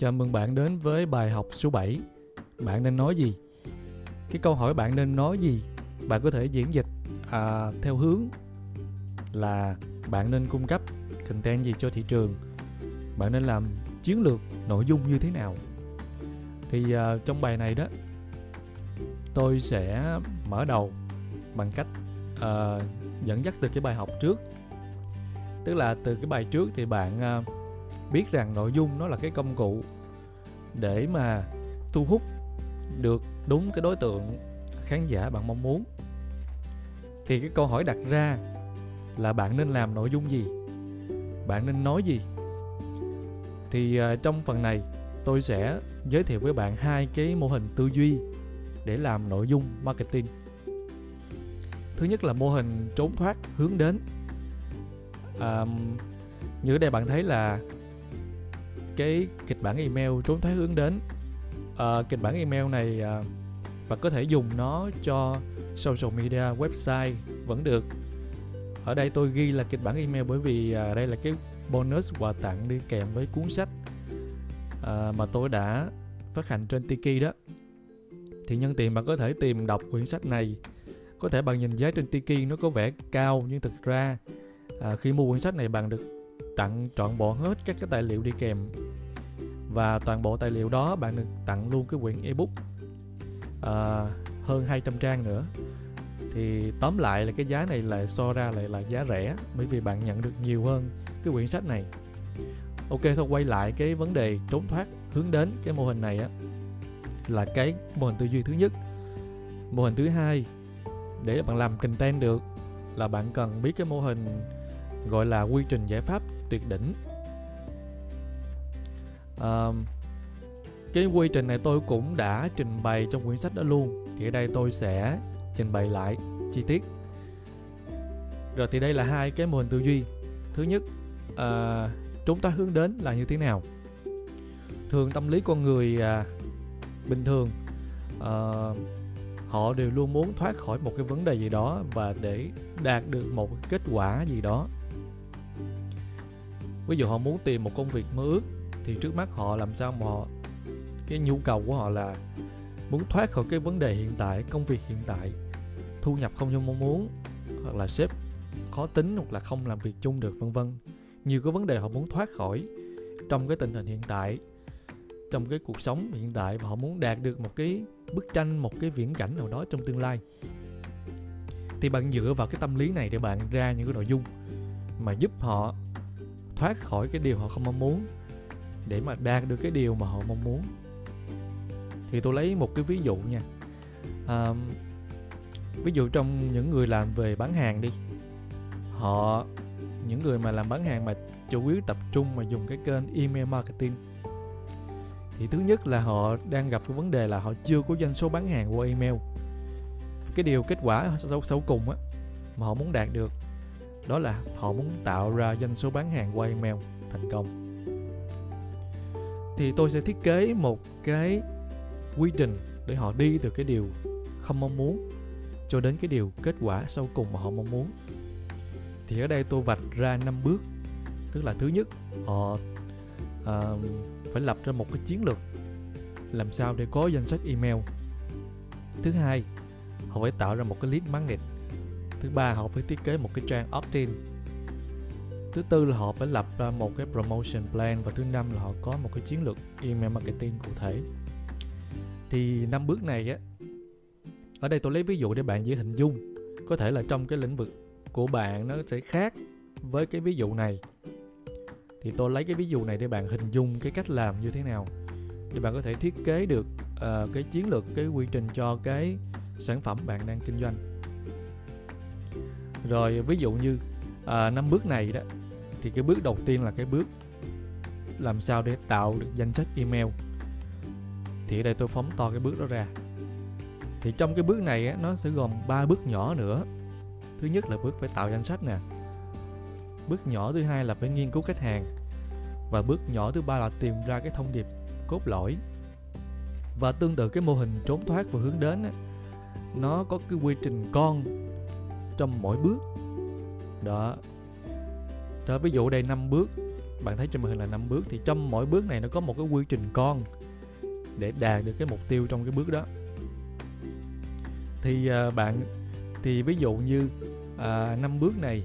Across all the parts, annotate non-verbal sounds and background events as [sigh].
Chào mừng bạn đến với bài học số 7. Bạn nên nói gì? Cái câu hỏi bạn nên nói gì? Bạn có thể diễn dịch à, theo hướng là bạn nên cung cấp content gì cho thị trường. Bạn nên làm chiến lược nội dung như thế nào? Thì à, trong bài này đó tôi sẽ mở đầu bằng cách à, dẫn dắt từ cái bài học trước. Tức là từ cái bài trước thì bạn à, biết rằng nội dung nó là cái công cụ để mà thu hút được đúng cái đối tượng khán giả bạn mong muốn. Thì cái câu hỏi đặt ra là bạn nên làm nội dung gì? Bạn nên nói gì? Thì à, trong phần này tôi sẽ giới thiệu với bạn hai cái mô hình tư duy để làm nội dung marketing. Thứ nhất là mô hình trốn thoát hướng đến. À, như ở đây bạn thấy là cái kịch bản email trốn thoát hướng đến. À, kịch bản email này à, bạn có thể dùng nó cho social media website vẫn được. Ở đây tôi ghi là kịch bản email bởi vì à, đây là cái bonus quà tặng đi kèm với cuốn sách à, mà tôi đã phát hành trên Tiki đó. Thì nhân tiện bạn có thể tìm đọc quyển sách này. Có thể bạn nhìn giá trên Tiki nó có vẻ cao nhưng thực ra à, khi mua quyển sách này bạn được tặng trọn bộ hết các cái tài liệu đi kèm. Và toàn bộ tài liệu đó bạn được tặng luôn cái quyển ebook à, hơn 200 trang nữa. Thì tóm lại là cái giá này là so ra lại là giá rẻ bởi vì bạn nhận được nhiều hơn cái quyển sách này. Ok thôi quay lại cái vấn đề trốn thoát hướng đến cái mô hình này á là cái mô hình tư duy thứ nhất. Mô hình thứ hai để bạn làm content được là bạn cần biết cái mô hình gọi là quy trình giải pháp tuyệt đỉnh. À, cái quy trình này tôi cũng đã trình bày trong quyển sách đó luôn. Thì ở đây tôi sẽ trình bày lại chi tiết. Rồi thì đây là hai cái mô hình tư duy. Thứ nhất à, chúng ta hướng đến là như thế nào? Thường tâm lý con người à, bình thường à, họ đều luôn muốn thoát khỏi một cái vấn đề gì đó và để đạt được một kết quả gì đó ví dụ họ muốn tìm một công việc mơ ước, thì trước mắt họ làm sao mà họ, cái nhu cầu của họ là muốn thoát khỏi cái vấn đề hiện tại, công việc hiện tại, thu nhập không như mong muốn, hoặc là sếp khó tính, hoặc là không làm việc chung được, vân vân. Nhiều cái vấn đề họ muốn thoát khỏi trong cái tình hình hiện tại, trong cái cuộc sống hiện tại, và họ muốn đạt được một cái bức tranh, một cái viễn cảnh nào đó trong tương lai. Thì bạn dựa vào cái tâm lý này để bạn ra những cái nội dung mà giúp họ thoát khỏi cái điều họ không mong muốn để mà đạt được cái điều mà họ mong muốn. Thì tôi lấy một cái ví dụ nha. À, ví dụ trong những người làm về bán hàng đi. Họ những người mà làm bán hàng mà chủ yếu tập trung mà dùng cái kênh email marketing. Thì thứ nhất là họ đang gặp cái vấn đề là họ chưa có doanh số bán hàng qua email. Cái điều kết quả xấu xấu cùng á mà họ muốn đạt được đó là họ muốn tạo ra doanh số bán hàng qua email thành công. Thì tôi sẽ thiết kế một cái quy trình để họ đi từ cái điều không mong muốn cho đến cái điều kết quả sau cùng mà họ mong muốn. Thì ở đây tôi vạch ra năm bước. Tức là thứ nhất họ uh, phải lập ra một cái chiến lược làm sao để có danh sách email. Thứ hai họ phải tạo ra một cái lead magnet thứ ba họ phải thiết kế một cái trang opt-in. Thứ tư là họ phải lập ra một cái promotion plan và thứ năm là họ có một cái chiến lược email marketing cụ thể. Thì năm bước này á ở đây tôi lấy ví dụ để bạn dễ hình dung. Có thể là trong cái lĩnh vực của bạn nó sẽ khác với cái ví dụ này. Thì tôi lấy cái ví dụ này để bạn hình dung cái cách làm như thế nào. Để bạn có thể thiết kế được uh, cái chiến lược cái quy trình cho cái sản phẩm bạn đang kinh doanh rồi ví dụ như à, năm bước này đó thì cái bước đầu tiên là cái bước làm sao để tạo được danh sách email. Thì ở đây tôi phóng to cái bước đó ra. Thì trong cái bước này á, nó sẽ gồm 3 bước nhỏ nữa. Thứ nhất là bước phải tạo danh sách nè. Bước nhỏ thứ hai là phải nghiên cứu khách hàng. Và bước nhỏ thứ ba là tìm ra cái thông điệp cốt lõi. Và tương tự cái mô hình trốn thoát và hướng đến á, nó có cái quy trình con trong mỗi bước. Đó. Đó ví dụ đây 5 bước. Bạn thấy trên màn hình là 5 bước. Thì trong mỗi bước này nó có một cái quy trình con để đạt được cái mục tiêu trong cái bước đó. Thì uh, bạn thì ví dụ như à, uh, 5 bước này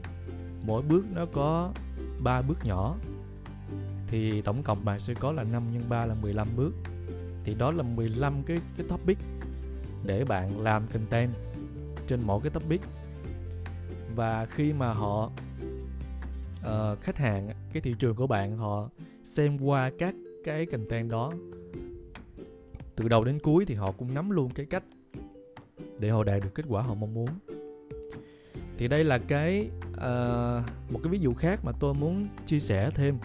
mỗi bước nó có 3 bước nhỏ. Thì tổng cộng bạn sẽ có là 5 x 3 là 15 bước. Thì đó là 15 cái cái topic để bạn làm content trên mỗi cái topic và khi mà họ uh, khách hàng cái thị trường của bạn họ xem qua các cái content đó từ đầu đến cuối thì họ cũng nắm luôn cái cách để họ đạt được kết quả họ mong muốn. Thì đây là cái uh, một cái ví dụ khác mà tôi muốn chia sẻ thêm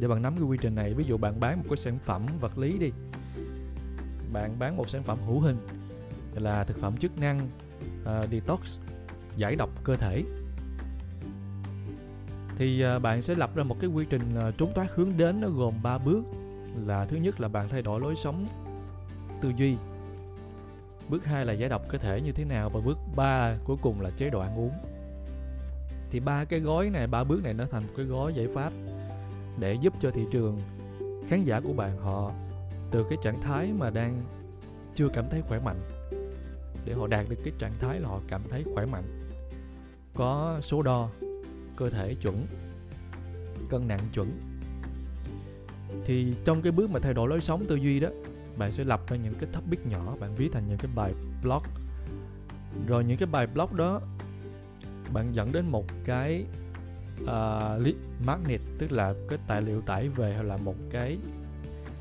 để bạn nắm cái quy trình này. Ví dụ bạn bán một cái sản phẩm vật lý đi bạn bán một sản phẩm hữu hình là thực phẩm chức năng uh, detox giải độc cơ thể. Thì à, bạn sẽ lập ra một cái quy trình à, trốn thoát hướng đến nó gồm 3 bước. Là thứ nhất là bạn thay đổi lối sống tư duy. Bước 2 là giải độc cơ thể như thế nào và bước 3 cuối cùng là chế độ ăn uống. Thì ba cái gói này, ba bước này nó thành một cái gói giải pháp để giúp cho thị trường, khán giả của bạn họ từ cái trạng thái mà đang chưa cảm thấy khỏe mạnh để họ đạt được cái trạng thái là họ cảm thấy khỏe mạnh có số đo cơ thể chuẩn cân nặng chuẩn. Thì trong cái bước mà thay đổi lối sống tư duy đó bạn sẽ lập ra những cái topic nhỏ bạn viết thành những cái bài blog. Rồi những cái bài blog đó bạn dẫn đến một cái uh, lead magnet tức là cái tài liệu tải về hoặc là một cái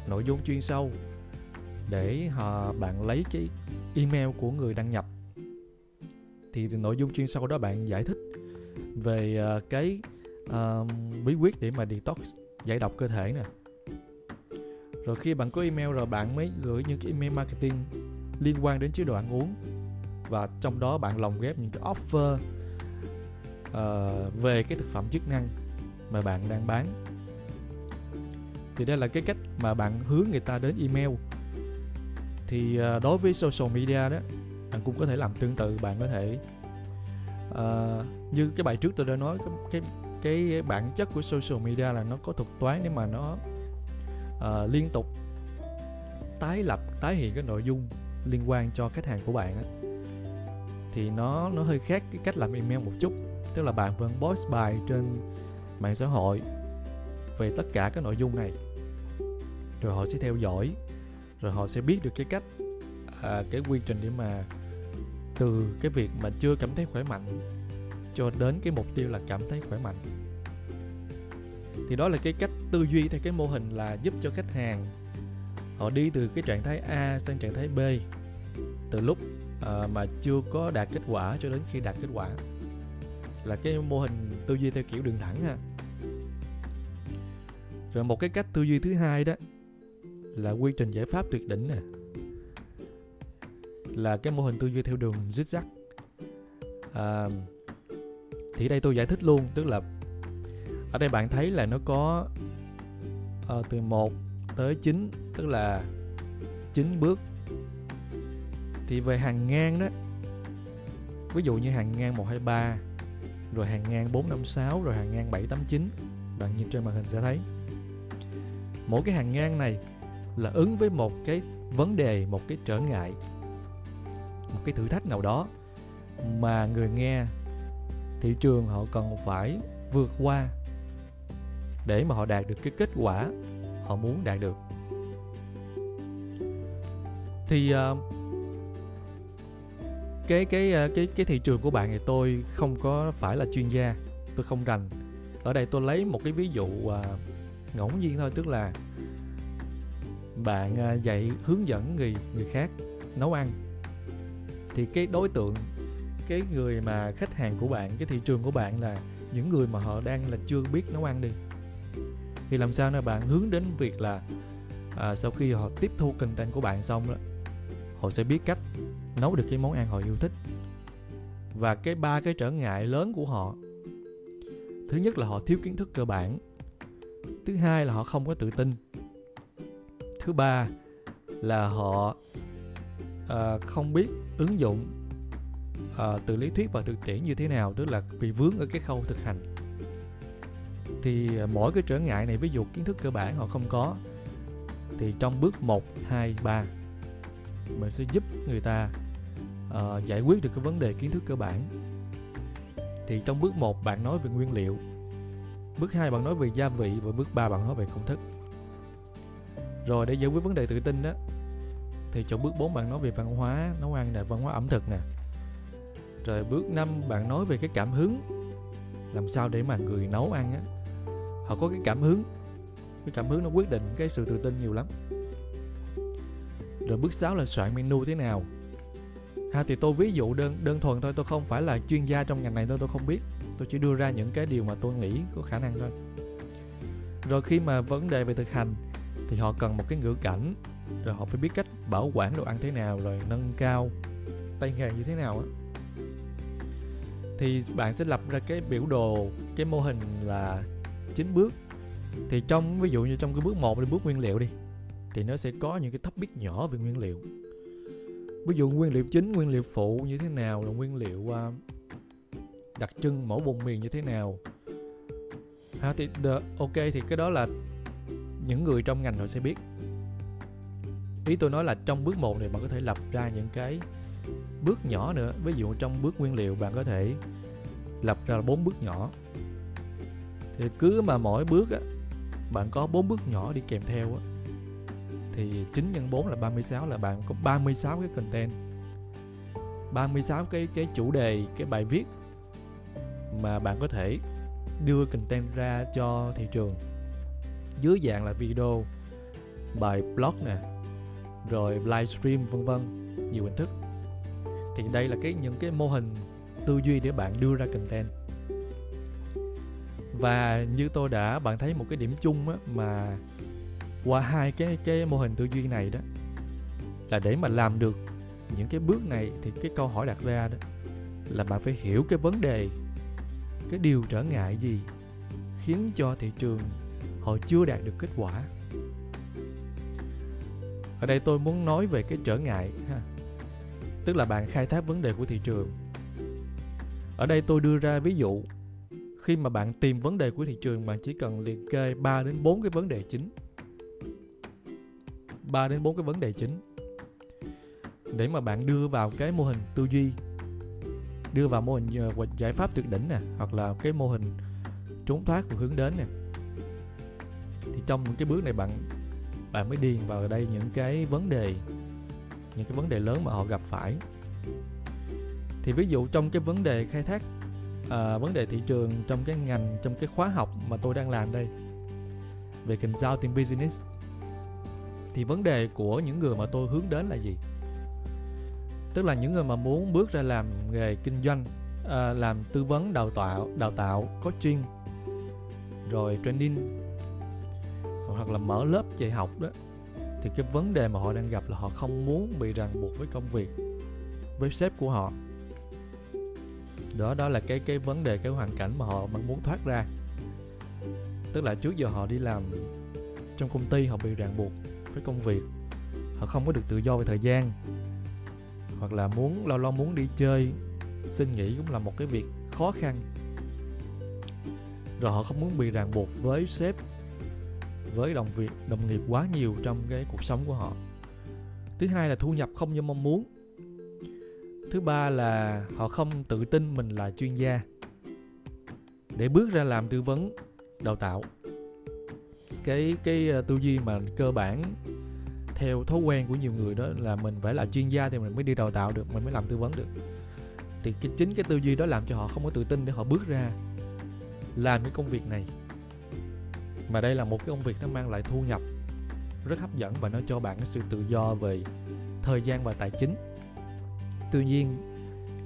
nội dung chuyên sâu để họ bạn lấy cái email của người đăng nhập. Thì nội dung chuyên sâu đó bạn giải thích về ờ, cái uh, bí quyết để mà detox giải độc cơ thể nè. Rồi khi bạn có email rồi bạn mới gửi những cái email marketing liên quan đến chế độ ăn uống. Và trong đó bạn lồng ghép những cái offer uh, về cái thực phẩm chức năng mà bạn đang bán. Thì đây là cái cách mà bạn hướng người ta đến email thì ờ, đối với social media đó bạn cũng có thể làm tương tự bạn có thể uh, như cái bài trước tôi đã nói cái, cái cái bản chất của social media là nó có thuật toán để mà nó uh, liên tục tái lập tái hiện cái nội dung liên quan cho khách hàng của bạn á. Thì nó nó hơi khác cái cách làm email một chút tức là bạn vẫn post bài trên mạng xã hội về tất cả các nội dung này rồi họ sẽ theo dõi rồi họ sẽ biết được cái cách à, cái quy trình để mà từ cái việc mà chưa cảm thấy khỏe mạnh cho đến cái mục tiêu là cảm thấy khỏe mạnh. Thì đó là cái cách tư duy theo cái mô hình là giúp cho khách hàng họ đi từ cái trạng thái A sang trạng thái B từ lúc à, mà chưa có đạt kết quả cho đến khi đạt kết quả. Là cái mô hình tư duy theo kiểu đường thẳng ha. Rồi một cái cách tư duy thứ hai đó là quy trình giải pháp tuyệt đỉnh nè. Là cái mô hình tư duy theo đường zigzag à, thì đây tôi giải thích luôn tức là ở đây bạn thấy là nó có à, từ 1 tới 9 tức là 9 bước. Thì về hàng ngang đó ví dụ như hàng ngang 123 rồi hàng ngang 456 rồi hàng ngang 789 bạn nhìn trên màn hình sẽ thấy. Mỗi cái hàng ngang này là ứng với một cái vấn đề một cái trở ngại một cái thử thách nào đó mà người nghe thị trường họ cần phải vượt qua để mà họ đạt được cái kết quả họ muốn đạt được. Thì uh, cái cái ờ, cái cái thị trường của bạn thì tôi không có phải là chuyên gia tôi không rành. Ở đây tôi lấy một cái ví dụ uh, ngẫu nhiên thôi tức là bạn à, dạy hướng dẫn người người khác nấu ăn. Thì cái đối tượng cái người mà khách hàng của bạn cái thị trường của bạn là những người mà họ đang là chưa biết nấu ăn đi. Thì làm sao để bạn hướng đến việc là à, sau khi họ tiếp thu content của bạn xong đó họ sẽ biết cách nấu được cái món ăn họ yêu thích. Và cái ba cái trở ngại lớn của họ thứ nhất là họ thiếu kiến thức cơ bản thứ hai là họ không có tự tin thứ ba là họ uh, không biết ứng dụng uh, từ lý thuyết và thực tiễn như thế nào tức là bị vướng ở cái khâu thực hành. Thì ờ, mỗi cái trở ngại này ví dụ kiến thức cơ bản họ không có thì trong bước 1, 2, 3 mình sẽ giúp người ta uh, giải quyết được cái vấn đề kiến thức cơ bản. Thì trong bước 1 bạn nói về nguyên liệu bước 2 bạn nói về gia vị và bước 3 bạn nói về công thức rồi, để giải quyết vấn đề tự tin đó, thì trong bước 4 bạn nói về văn hóa, nấu ăn nè, văn hóa ẩm thực nè. Rồi bước 5 bạn nói về cái cảm hứng, làm sao để mà người nấu ăn á, họ có cái cảm hứng. Cái cảm hứng nó quyết định cái sự tự tin nhiều lắm. Rồi bước 6 là soạn menu thế nào? Ha, thì tôi ví dụ đơn đơn thuần thôi, tôi không phải là chuyên gia trong ngành này tôi tôi không biết. Tôi chỉ đưa ra những cái điều mà tôi nghĩ có khả năng thôi. Rồi khi mà vấn đề về thực hành thì họ cần một cái ngữ cảnh. Rồi họ phải biết cách bảo quản đồ ăn thế nào rồi nâng cao tay nghề như thế nào á. Thì bạn sẽ lập ra cái biểu đồ cái mô hình là chín bước. Thì trong ví dụ như trong cái bước 1 đi bước nguyên liệu đi thì nó sẽ có những cái topic nhỏ về nguyên liệu. Ví dụ nguyên liệu chính nguyên liệu phụ như thế nào là nguyên liệu uh, đặc trưng mỗi vùng miền như thế nào. Ha thì the, ok thì cái đó là những người trong ngành họ sẽ biết. Ý tôi nói là trong bước 1 này bạn có thể lập ra những cái bước nhỏ nữa. Ví dụ trong bước nguyên liệu bạn có thể lập ra bốn bước nhỏ. Thì cứ mà mỗi bước á, bạn có bốn bước nhỏ đi kèm theo á, thì 9 nhân 4 là 36 là bạn có 36 cái content. 36 cái cái chủ đề, cái bài viết mà bạn có thể đưa content ra cho thị trường dưới dạng là video bài blog nè rồi livestream vân vân nhiều hình thức. Thì đây là cái những cái mô hình tư duy để bạn đưa ra content. Và như tôi đã bạn thấy một cái điểm chung á, mà qua hai cái cái mô hình tư duy này đó là để mà làm được những cái bước này thì cái câu hỏi đặt ra đó là bạn phải hiểu cái vấn đề cái điều trở ngại gì khiến cho thị trường họ chưa đạt được kết quả. Ở đây tôi muốn nói về cái trở ngại, ha. Tức là bạn khai thác vấn đề của thị trường. Ở đây tôi đưa ra ví dụ, khi mà bạn tìm vấn đề của thị trường, bạn chỉ cần liệt kê 3 đến 4 cái vấn đề chính. 3 đến 4 cái vấn đề chính. Để mà bạn đưa vào cái mô hình tư duy, đưa vào mô hình ờ, giải pháp tuyệt đỉnh nè, hoặc là cái mô hình trốn thoát và hướng đến nè trong những cái bước này bạn bạn mới điền vào đây những cái vấn đề những cái vấn đề lớn mà họ gặp phải. Thì ví dụ trong cái vấn đề khai thác à, vấn đề thị trường trong cái ngành trong cái khóa học mà tôi đang làm đây về consulting business thì vấn đề của những người mà tôi hướng đến là gì? Tức là những người mà muốn bước ra làm nghề kinh doanh à, làm tư vấn đào tạo đào tạo coaching rồi training hoặc là mở lớp dạy học đó, thì cái vấn đề mà họ đang gặp là họ không muốn bị ràng buộc với công việc, với sếp của họ. Đó đó là cái cái vấn đề, cái hoàn cảnh mà họ muốn thoát ra. Tức là trước giờ họ đi làm trong công ty, họ bị ràng buộc với công việc. Họ không có được tự do về thời gian, hoặc là muốn lâu lâu muốn đi chơi, xin nghỉ cũng là một cái việc khó khăn. Rồi họ không muốn bị ràng buộc với sếp với đồng việc, đồng nghiệp quá nhiều trong cái cuộc sống của họ. Thứ hai là thu nhập không như mong muốn. Thứ ba là họ không tự tin mình là chuyên gia để bước ra làm tư vấn, đào tạo. Cái cái ờ, tư duy mà cơ bản theo thói quen của nhiều người đó là mình phải là chuyên gia thì mình mới đi đào tạo được, mình mới làm tư vấn được. Thì cái, chính cái tư duy đó làm cho họ không có tự tin để họ bước ra làm cái công việc này mà đây là một cái công việc nó mang lại thu nhập rất hấp dẫn và nó cho bạn cái sự tự do về thời gian và tài chính. Tuy nhiên,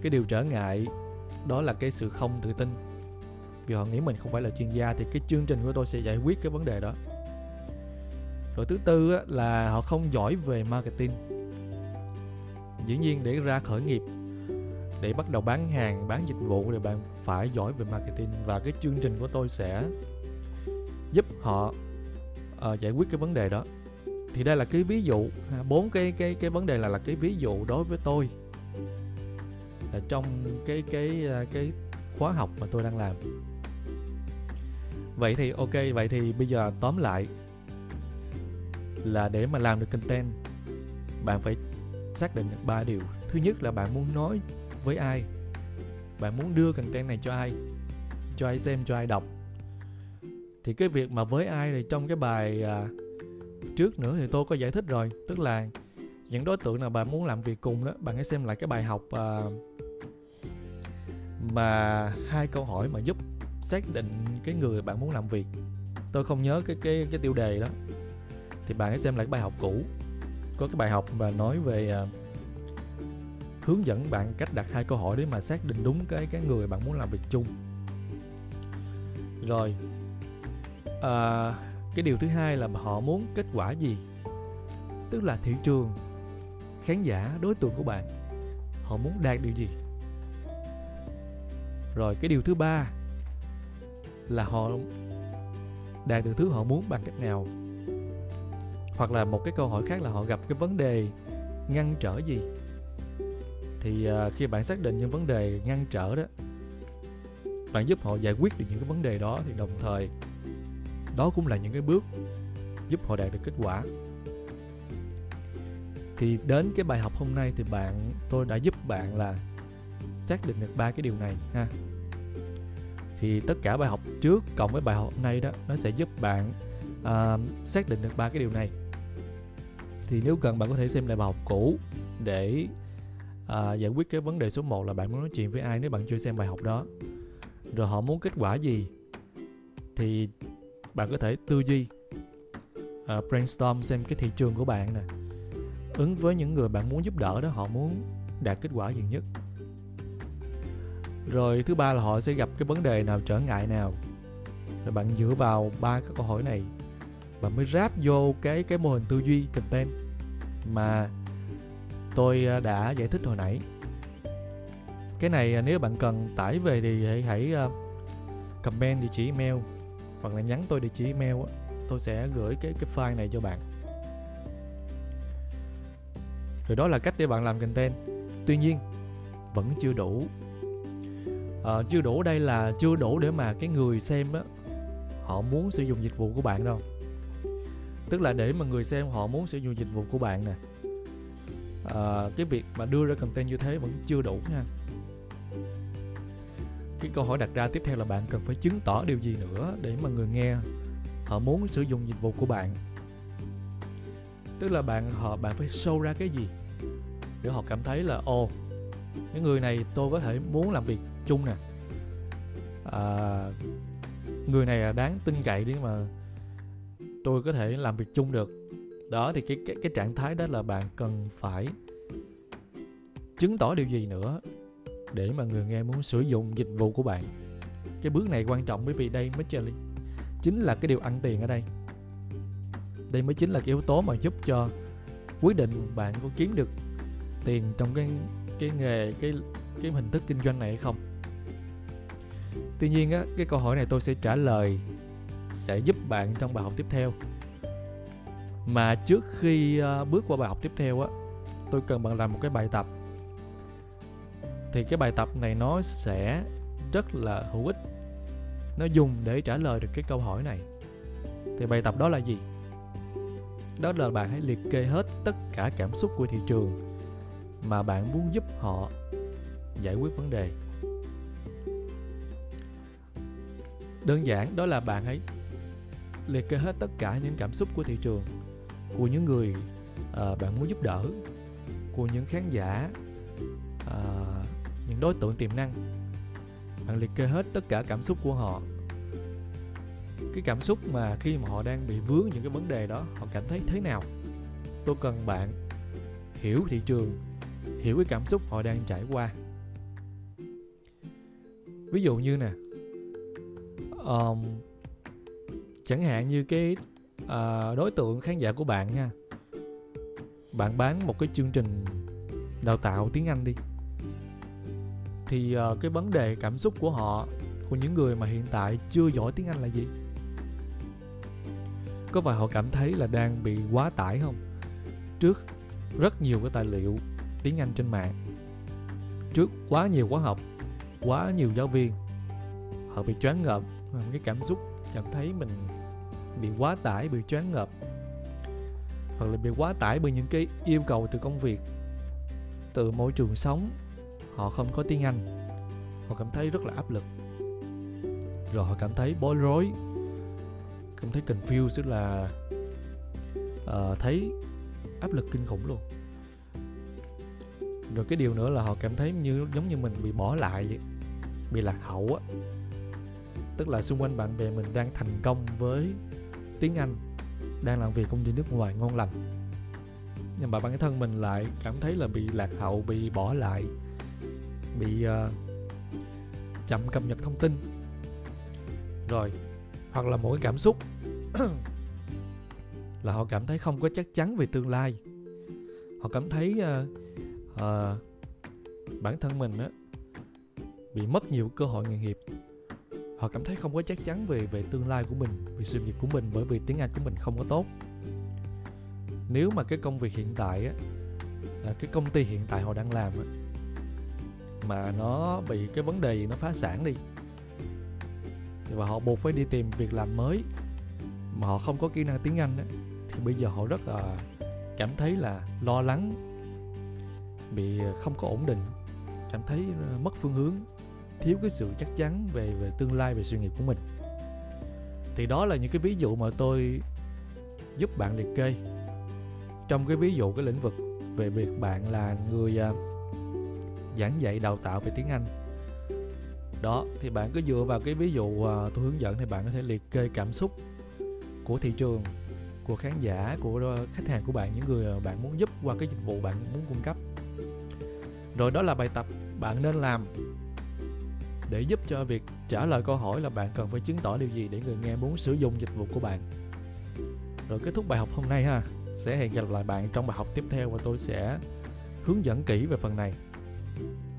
cái điều trở ngại đó là cái sự không tự tin. Vì họ nghĩ mình không phải là chuyên gia thì cái chương trình của tôi sẽ giải quyết cái vấn đề đó. Rồi thứ tư là họ không giỏi về marketing. Dĩ nhiên để ra khởi nghiệp, để bắt đầu bán hàng, bán dịch vụ thì bạn phải giỏi về marketing. Và cái chương trình của tôi sẽ giúp họ uh, giải quyết cái vấn đề đó. Thì đây là cái ví dụ bốn cái cái cái vấn đề là là cái ví dụ đối với tôi. Là trong cái cái ờ, cái khóa học mà tôi đang làm. Vậy thì ok vậy thì bây giờ tóm lại là để mà làm được content bạn phải xác định được ba điều. Thứ nhất là bạn muốn nói với ai? Bạn muốn đưa content này cho ai? Cho ai xem cho ai đọc? Thì cái việc mà với ai thì trong cái bài à, trước nữa thì tôi có giải thích rồi. Tức là những đối tượng nào bạn muốn làm việc cùng đó bạn hãy xem lại cái bài học à, mà hai câu hỏi mà giúp xác định cái người bạn muốn làm việc. Tôi không nhớ cái cái cái tiêu đề đó. Thì bạn hãy xem lại cái bài học cũ. Có cái bài học mà nói về à, hướng dẫn bạn cách đặt hai câu hỏi để mà xác định đúng cái cái người bạn muốn làm việc chung. Rồi à, cái điều thứ hai là họ muốn kết quả gì? Tức là thị trường khán giả đối tượng của bạn họ muốn đạt điều gì? Rồi cái điều thứ ba là họ đạt được thứ họ muốn bằng cách nào? Hoặc là một cái câu hỏi khác là họ gặp cái vấn đề ngăn trở gì? Thì ờ, khi bạn xác định những vấn đề ngăn trở đó bạn giúp họ giải quyết được những cái vấn đề đó thì đồng thời đó cũng là những cái bước giúp họ đạt được kết quả. Thì đến cái bài học hôm nay thì bạn tôi đã giúp bạn là xác định được ba cái điều này ha. Thì tất cả bài học trước cộng với bài học hôm nay đó nó sẽ giúp bạn uh, xác định được ba cái điều này. Thì nếu cần bạn có thể xem lại bài học cũ để uh, giải quyết cái vấn đề số 1 là bạn muốn nói chuyện với ai nếu bạn chưa xem bài học đó. Rồi họ muốn kết quả gì? Thì bạn có thể tư duy uh, brainstorm xem cái thị trường của bạn nè. Ứng với những người bạn muốn giúp đỡ đó họ muốn đạt kết quả gì nhất. Rồi thứ ba là họ sẽ gặp cái vấn đề nào trở ngại nào. Rồi bạn dựa vào ba cái câu hỏi này. Bạn mới ráp vô cái cái mô hình tư duy content mà tôi à, đã giải thích hồi nãy. Cái này à, nếu bạn cần tải về thì hãy, hãy comment địa chỉ email hoặc là nhắn tôi địa chỉ email tôi sẽ gửi cái cái file này cho bạn. Rồi đó là cách để bạn làm content. Tuy nhiên vẫn chưa đủ. À, chưa đủ đây là chưa đủ để mà cái người xem á họ muốn sử dụng dịch vụ của bạn đâu. Tức là để mà người xem họ muốn sử dụng dịch vụ của bạn nè. À, cái việc mà đưa ra content như thế vẫn chưa đủ nha cái câu hỏi đặt ra tiếp theo là bạn cần phải chứng tỏ điều gì nữa để mà người nghe họ muốn sử dụng dịch vụ của bạn? Tức là bạn họ bạn phải show ra cái gì để họ cảm thấy là ồ cái người này tôi có thể muốn làm việc chung nè. À, người này là đáng tin cậy để mà tôi có thể làm việc chung được. Đó thì cái cái cái trạng thái đó là bạn cần phải chứng tỏ điều gì nữa để mà người nghe muốn sử dụng dịch vụ của bạn. Cái bước này quan trọng bởi vì đây mới chính là cái điều ăn tiền ở đây. Đây mới chính là cái yếu tố mà giúp cho quyết định bạn có kiếm được tiền trong cái cái nghề, cái cái hình thức kinh doanh này hay không. Tuy nhiên á, cái câu hỏi này tôi sẽ trả lời, sẽ giúp bạn trong bài học tiếp theo. Mà trước khi ờ, bước qua bài học tiếp theo á, tôi cần bạn làm một cái bài tập thì cái bài tập này nó sẽ rất là hữu ích. Nó dùng để trả lời được cái câu hỏi này. Thì bài tập đó là gì? Đó là bạn hãy liệt kê hết tất cả cảm xúc của thị trường mà bạn muốn giúp họ giải quyết vấn đề. Đơn giản đó là bạn hãy liệt kê hết tất cả những cảm xúc của thị trường của những người uh, bạn muốn giúp đỡ của những khán giả uh, những đối tượng tiềm năng. Bạn liệt kê hết tất cả cảm xúc của họ. Cái cảm xúc mà khi mà họ đang bị vướng những cái vấn đề đó họ cảm thấy thế nào? Tôi cần bạn hiểu thị trường hiểu cái cảm xúc họ đang trải qua. Ví dụ như nè um, chẳng hạn như cái uh, đối tượng khán giả của bạn nha bạn bán một cái chương trình đào tạo tiếng anh đi thì uh, cái vấn đề cảm xúc của họ của những người mà hiện tại chưa giỏi tiếng anh là gì? Có phải họ cảm thấy là đang bị quá tải không? Trước rất nhiều cái tài liệu tiếng anh trên mạng trước quá nhiều khóa học quá nhiều giáo viên họ bị choáng ngợp. Cái cảm xúc cảm thấy mình bị quá tải bị choáng ngợp hoặc là bị quá tải bởi những cái yêu cầu từ công việc từ môi trường sống họ không có tiếng anh. Họ cảm thấy rất là áp lực. Rồi họ cảm thấy bối rối. Cảm thấy confused tức là uh, thấy áp lực kinh khủng luôn. Rồi cái điều nữa là họ cảm thấy như giống như mình bị bỏ lại vậy bị lạc hậu á. Tức là xung quanh bạn bè mình đang thành công với tiếng anh đang làm việc công ty nước ngoài ngon lành. Nhưng mà bản thân mình lại cảm thấy là bị lạc hậu bị bỏ lại bị uh, chậm cập nhật thông tin. Rồi hoặc là một cái cảm xúc [coughs] là họ cảm thấy không có chắc chắn về tương lai. Họ cảm thấy uh, uh, bản thân mình á bị mất nhiều cơ hội nghề nghiệp. Họ cảm thấy không có chắc chắn về về tương lai của mình về sự nghiệp của mình bởi vì tiếng anh của mình không có tốt. Nếu mà cái công việc hiện tại á à, cái công ty hiện tại họ đang làm á mà nó bị cái vấn đề gì nó phá sản đi. Và họ buộc phải đi tìm việc làm mới mà họ không có kỹ năng tiếng anh đó, thì bây giờ họ rất là cảm thấy là lo lắng bị không có ổn định cảm thấy ờ, mất phương hướng thiếu cái sự chắc chắn về về tương lai về sự nghiệp của mình. Thì đó là những cái ví dụ mà tôi giúp bạn liệt kê. Trong cái ví dụ cái lĩnh vực về việc bạn là người uh, giảng dạy đào tạo về tiếng Anh. Đó thì bạn cứ dựa vào cái ví dụ uh, tôi hướng dẫn thì bạn có thể liệt kê cảm xúc của thị trường của khán giả của ờ, khách hàng của bạn những người bạn muốn giúp qua cái dịch vụ bạn muốn cung cấp. Rồi đó là bài tập bạn nên làm để giúp cho việc trả lời câu hỏi là bạn cần phải chứng tỏ điều gì để người nghe muốn sử dụng dịch vụ của bạn. Rồi kết thúc bài học hôm nay ha. Sẽ hẹn gặp lại bạn trong bài học tiếp theo và tôi sẽ hướng dẫn kỹ về phần này. Thank you.